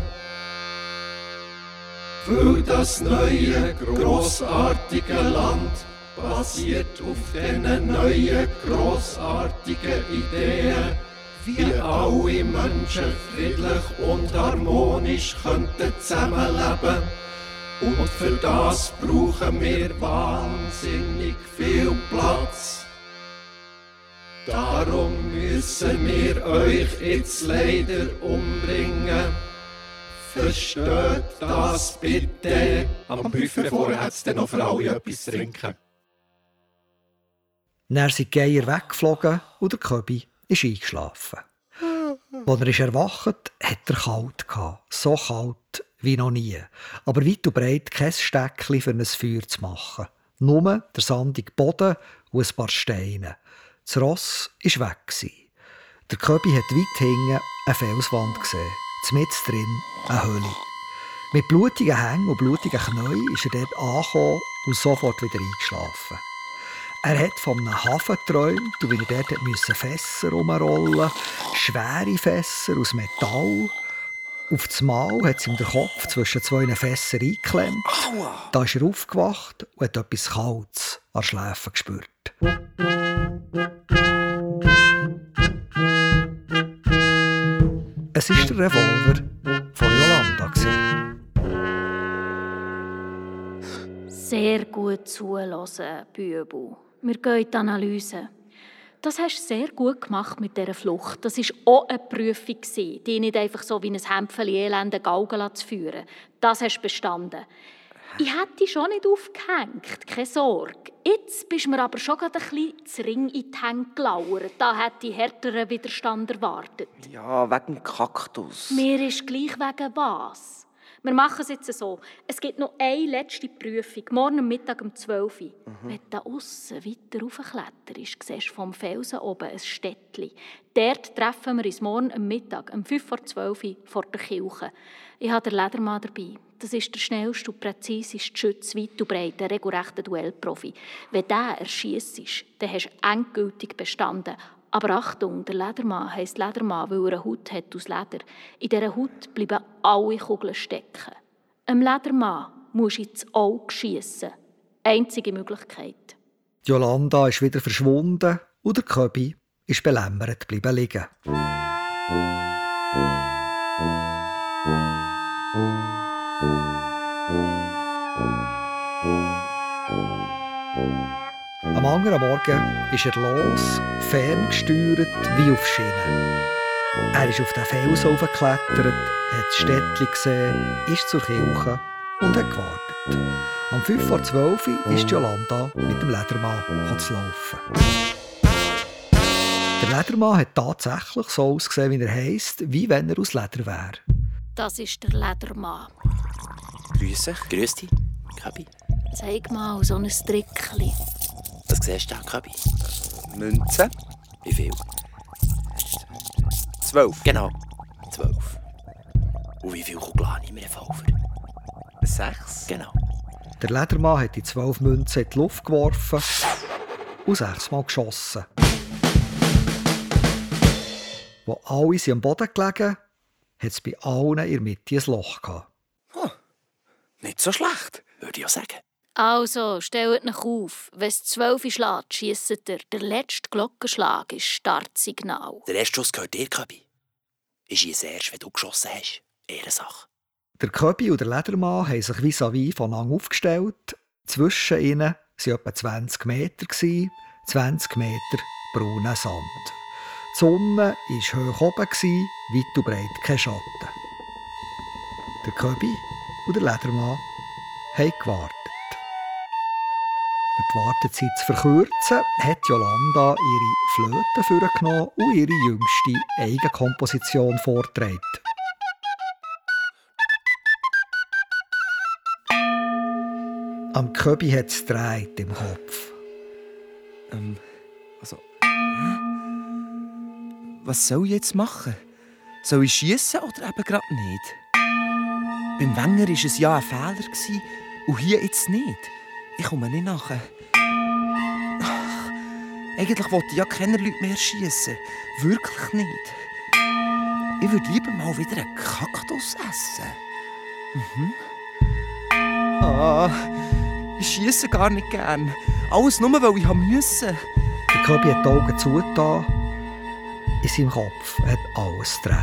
Weil das neue, grossartige Land basiert auf diesen neuen, grossartigen Ideen, wie alle Menschen friedlich und harmonisch könnten zusammenleben. Und für das brauchen wir wahnsinnig viel Platz. Darum müssen wir euch jetzt leider umbringen. Versteht das bitte. Am Buffet vorher hat es noch für alle etwas trinken. Dann sind die Geier weggeflogen und der Köbi ist eingeschlafen. Als er ist erwacht, hat er kalt gehabt. So kalt wie noch nie. Aber weit und breit kein Steckchen für ein Feuer zu machen. Nur der sandige Boden und ein paar Steine. Das Ross war weg. Der Köbi hat weit hinten eine Felswand gesehen. Mitten drin eine Höhle. Mit blutigen Hängen und blutigen Knien ist er dort angekommen und sofort wieder eingeschlafen. Er hat von einem Hafen geträumt und wie er dort musste Fässer umrollen schwere Fässer aus Metall. Auf das Mal hat es ihm den Kopf zwischen zwei Fässern eingeklemmt. Da ist er aufgewacht und hat etwas Kaltes an Schläfen gespürt. Es ist der Revolver von Jolanda. Sehr gut zuhören, Bübu. Wir gehen in die Analyse. Das hast du sehr gut gemacht mit dieser Flucht. Das war auch eine Prüfung, die nicht einfach so wie ein Hämpfchen elende Galgen zu führen. Das hast du bestanden. Ich hätte dich schon nicht aufgehängt, keine Sorge. Jetzt bist du mir aber schon ein bisschen zu Ring in die Hände gelauert. Da hätte ich härteren Widerstand erwartet. Ja, wegen Kaktus. Mir ist gleich wegen was. Wir machen es jetzt so. Es gibt noch eine letzte Prüfung, morgen Mittag um 12 Uhr. Mhm. Wenn du da aussen weiter raufkletterst, siehst du vom Felsen oben ein Städtchen. Dort treffen wir uns morgen am Mittag um 5 vor 12 Uhr vor der Kirche. Ich habe den Ledermann dabei. Das ist der schnellste und präziseste Schütz, weit und breit, ein regelrechter Duellprofi. Wenn der erschießt, dann hast du endgültig bestanden. Aber Achtung, der Ledermann heisst Ledermann, weil er eine Haut hat aus Leder. In dieser Haut bleiben alle Kugeln stecken. Ein Ledermann musst du ins Auge schiessen. Einzige Möglichkeit. Jolanda ist wieder verschwunden und der Köbi ist belämmert bleiben liegen. Am anderen Morgen ist er los, ferngesteuert wie auf Schienen. Er ist auf den Felsen geklettert, hat das Städtchen gesehen, ist zur Kirche und hat gewartet. Um 5 vor 12 Uhr ist Jolanda mit dem Ledermann zu laufen. Der Ledermann hat tatsächlich so ausgesehen, wie er heisst, wie wenn er aus Leder wäre. Das ist der Ledermann. Grüß dich. Grüß dich, Kabi. Zeig mal so ein Trickchen. Was siehst du da, Kabi? Münzen. Wie viel? Zwölf. Genau, zwölf. Und wie viel Kugeln habe ich im Revolver? Sechs. Genau. Der Ledermann hat die zwölf Münzen in die Luft geworfen und sechsmal geschossen. Wo alle sind am Boden gelegen, hat es bei allen in der Mitte ein Loch gehabt. Nicht so schlecht, würde ich auch sagen. Also, stellt euch auf. Wenn es zwölf schlägt, schiesst ihr. Der letzte Glockenschlag ist Startsignal. Der erste Schuss gehört dir, Kabi. Ich schieße erst, wenn du geschossen hast. Ehrensache. Der Köbi und der Ledermann haben sich vis-à-vis voneinander aufgestellt. Zwischen ihnen waren etwa 20 Meter, 20 Meter brauner Sand. Die Sonne war hoch oben, weit und breit kein Schatten. Der Köbi und der Ledermann haben gewartet. Um die Wartezeit zu verkürzen, hat Jolanda ihre Flöte vorgenommen und ihre jüngste Eigenkomposition vorgetragen. Am Köbi hat es im Kopf. Ähm, also. Was soll ich jetzt machen? Soll ich schießen oder eben gerade nicht? Beim Wenger war es ja ein Fehler und hier jetzt nicht. Ich komme nicht nachher. Ach, eigentlich wollte ich ja keine Leute mehr schießen. Wirklich nicht. Ich würde lieber mal wieder einen Kaktus essen. Mhm. Ah, ich schieße gar nicht gern. Alles nur, weil ich müssen. Der Köbi hat die Augen zugetan. In seinem Kopf hat alles gedreht.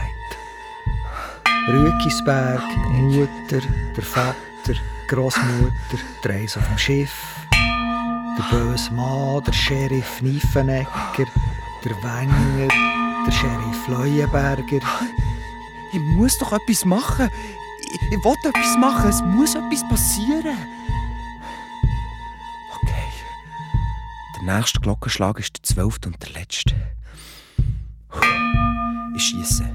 Rüekisberg, Mutter, der Vater, Großmutter, der Reis auf dem Schiff, der böse Mann, der Sheriff Niefenegger, der Wenger, der Sheriff Leuenberger. Ich muss doch etwas machen. Ich, ich will etwas machen. Es muss etwas passieren. Okay. Der nächste Glockenschlag ist der zwölfte und der letzte. Ich schieße.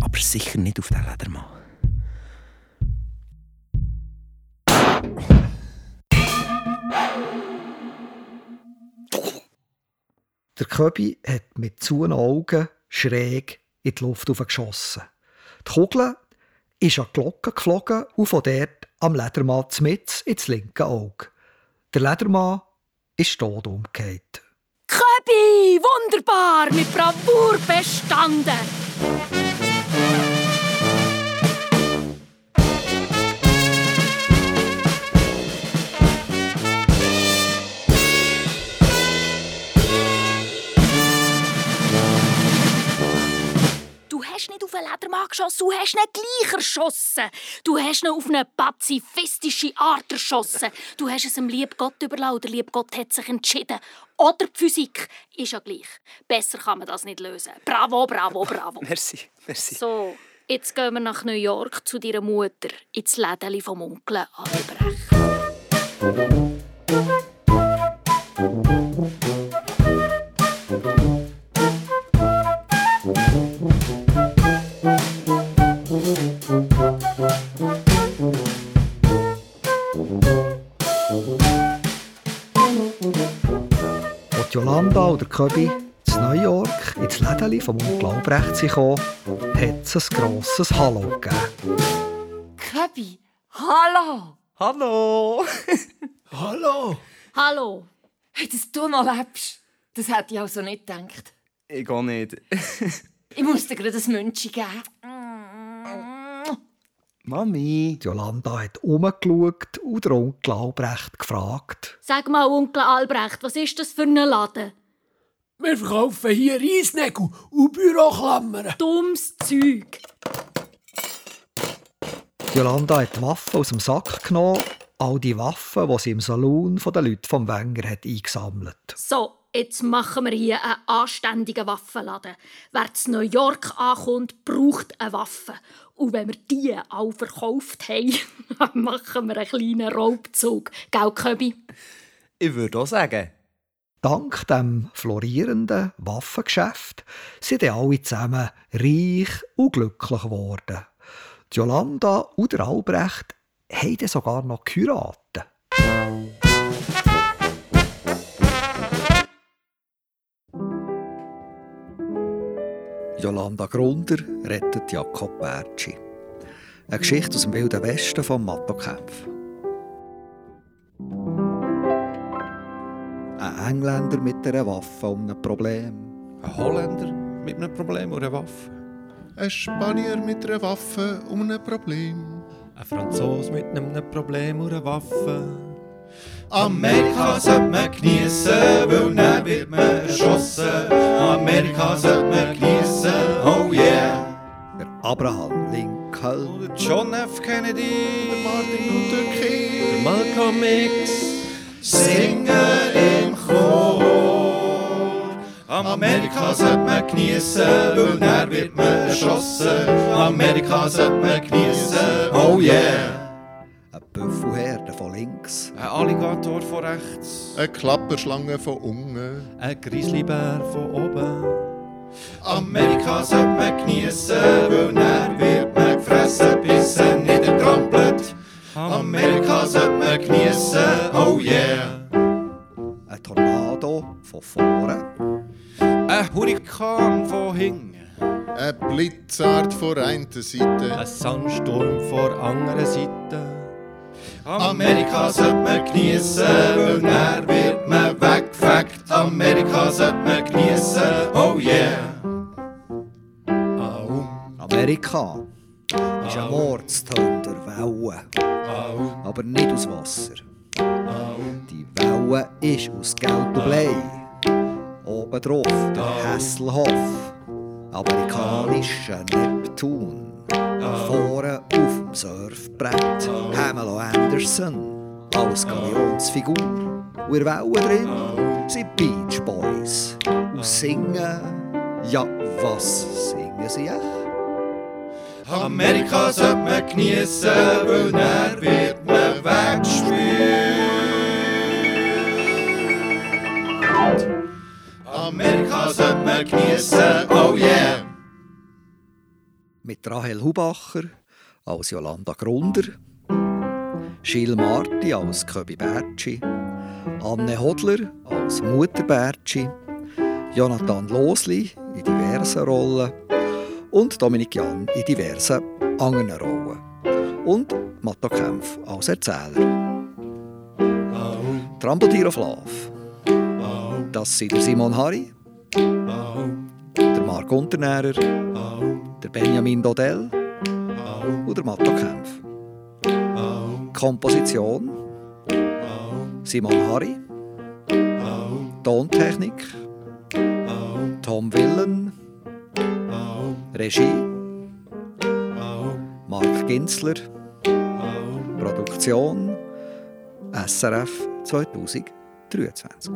Aber sicher nicht auf den Ledermann. Der Köbi hat mit zuen Augen schräg in die Luft geschossen. Die Kugel ist an die Glocke geflogen und von dort am Ledermann mit ins linke Auge. Der Ledermann ist tot umgekehrt. Köbi, wunderbar, mit Bravour bestanden. Hast nicht auf einen Ledermann geschossen, du hast ihn gleich erschossen. Du hast ihn auf eine pazifistische Art erschossen. Du hast es dem lieben Gott überlassen. Der liebe Gott hat sich entschieden. Oder die Physik ist ja gleich. Besser kann man das nicht lösen. Bravo, bravo, bravo. Merci, merci. So, jetzt gehen wir nach New York zu deiner Mutter ins Lädeli vom Onkel Albrecht. Der Köbi zu New York ins Lädeli vom Onkel Albrecht gekommen, hat es ein grosses Hallo gegeben. Köbi, hallo! Hallo! Hallo! Hallo! Hey, dass du noch lebst, das hätte ich also nicht gedacht. Ich gehe nicht. Ich muss dir gerade ein München geben. Mami. Die Jolanda hat umgeschaut und der Onkel Albrecht gefragt. Sag mal, Onkel Albrecht, was ist das für ein Laden? Wir verkaufen hier Reisnägel und Büroklammern. Dummes Zeug. Die Jolanda hat die Waffen aus dem Sack genommen, all die Waffen, die sie im Saloon der Leute vom Wenger hat eingesammelt So, jetzt machen wir hier einen anständigen Waffenladen. Wer zu New York ankommt, braucht eine Waffe. Und wenn wir die alle verkauft haben, machen wir einen kleinen Raubzug. Gell, Köbi? Ich würde auch sagen. Dank dem florierenden Waffengeschäft sind dann alle zusammen reich und glücklich geworden. Jolanda und der Albrecht haben sogar noch geheiratet. Jolanda Grunder rettet Jakob Bertschi. Eine Geschichte aus dem Wilden Westen von Matto Kempf. Engländer mit einer Waffe und einem Problem. Ein Holländer mit einem Problem oder einer Waffe. Ein Spanier mit einer Waffe und einem Problem. Ein Franzos mit einem Problem oder einer Waffe. Amerika sollte man geniessen, weil dann wird man erschossen. Amerika sollte man geniessen, oh yeah. Abraham Lincoln, John F. Kennedy, Martin Luther King, Malcolm X. Singen. Amerika sollte man geniessen, weil dann wird man erschossen. Amerika sollte man geniessen, oh yeah. eine Büffelherde von links, ein Alligator von rechts, eine Klapperschlange von unten, Ein Grizzlybär von oben. Amerika sollte man geniessen, weil dann wird man gefressen, bis er niedertrampelt. Amerika sollte man geniessen, oh yeah. ein Tornado von vorne, ein Hurrikan von hinten, ein Blitzart von einer Seite, Ein Sandsturm vor anderen Seite. Amerika sollte man geniessen, weil dann wird man weggefegt. Amerika sollte man geniessen, oh yeah. Amerika ist ein Mordstönter Welle, aber nicht aus Wasser. Die Welle ist aus Geld und Blei. Oben drauf der Hasselhoff, amerikanischer Neptun. Vorne auf dem Surfbrett Pamela Anderson als Galionsfigur. Der Welle drin sind Beach Boys. Und singen, ja, was singen sie echt? Amerika sollte man geniessen, weil dann wird man weggespült. Amerika sollte man geniessen, oh yeah. mit Rahel Hubacher als Jolanda Grunder, Gilles Marti als Köbi Bertschi, Anne Hodler als Mutter Bertschi, Jonathan Losli in diversen Rollen und Dominik Jan in diversen anderen Rollen. Und Matto Kempf als Erzähler. Trampeltier of Love. Das sind Simon Harry, der Marc Unternährer, der Benjamin Dodell und der Matto Kempf. Komposition Simon Harry. Tontechnik Tom Willen. Regie Mark Ginzler. Produktion SRF 2023.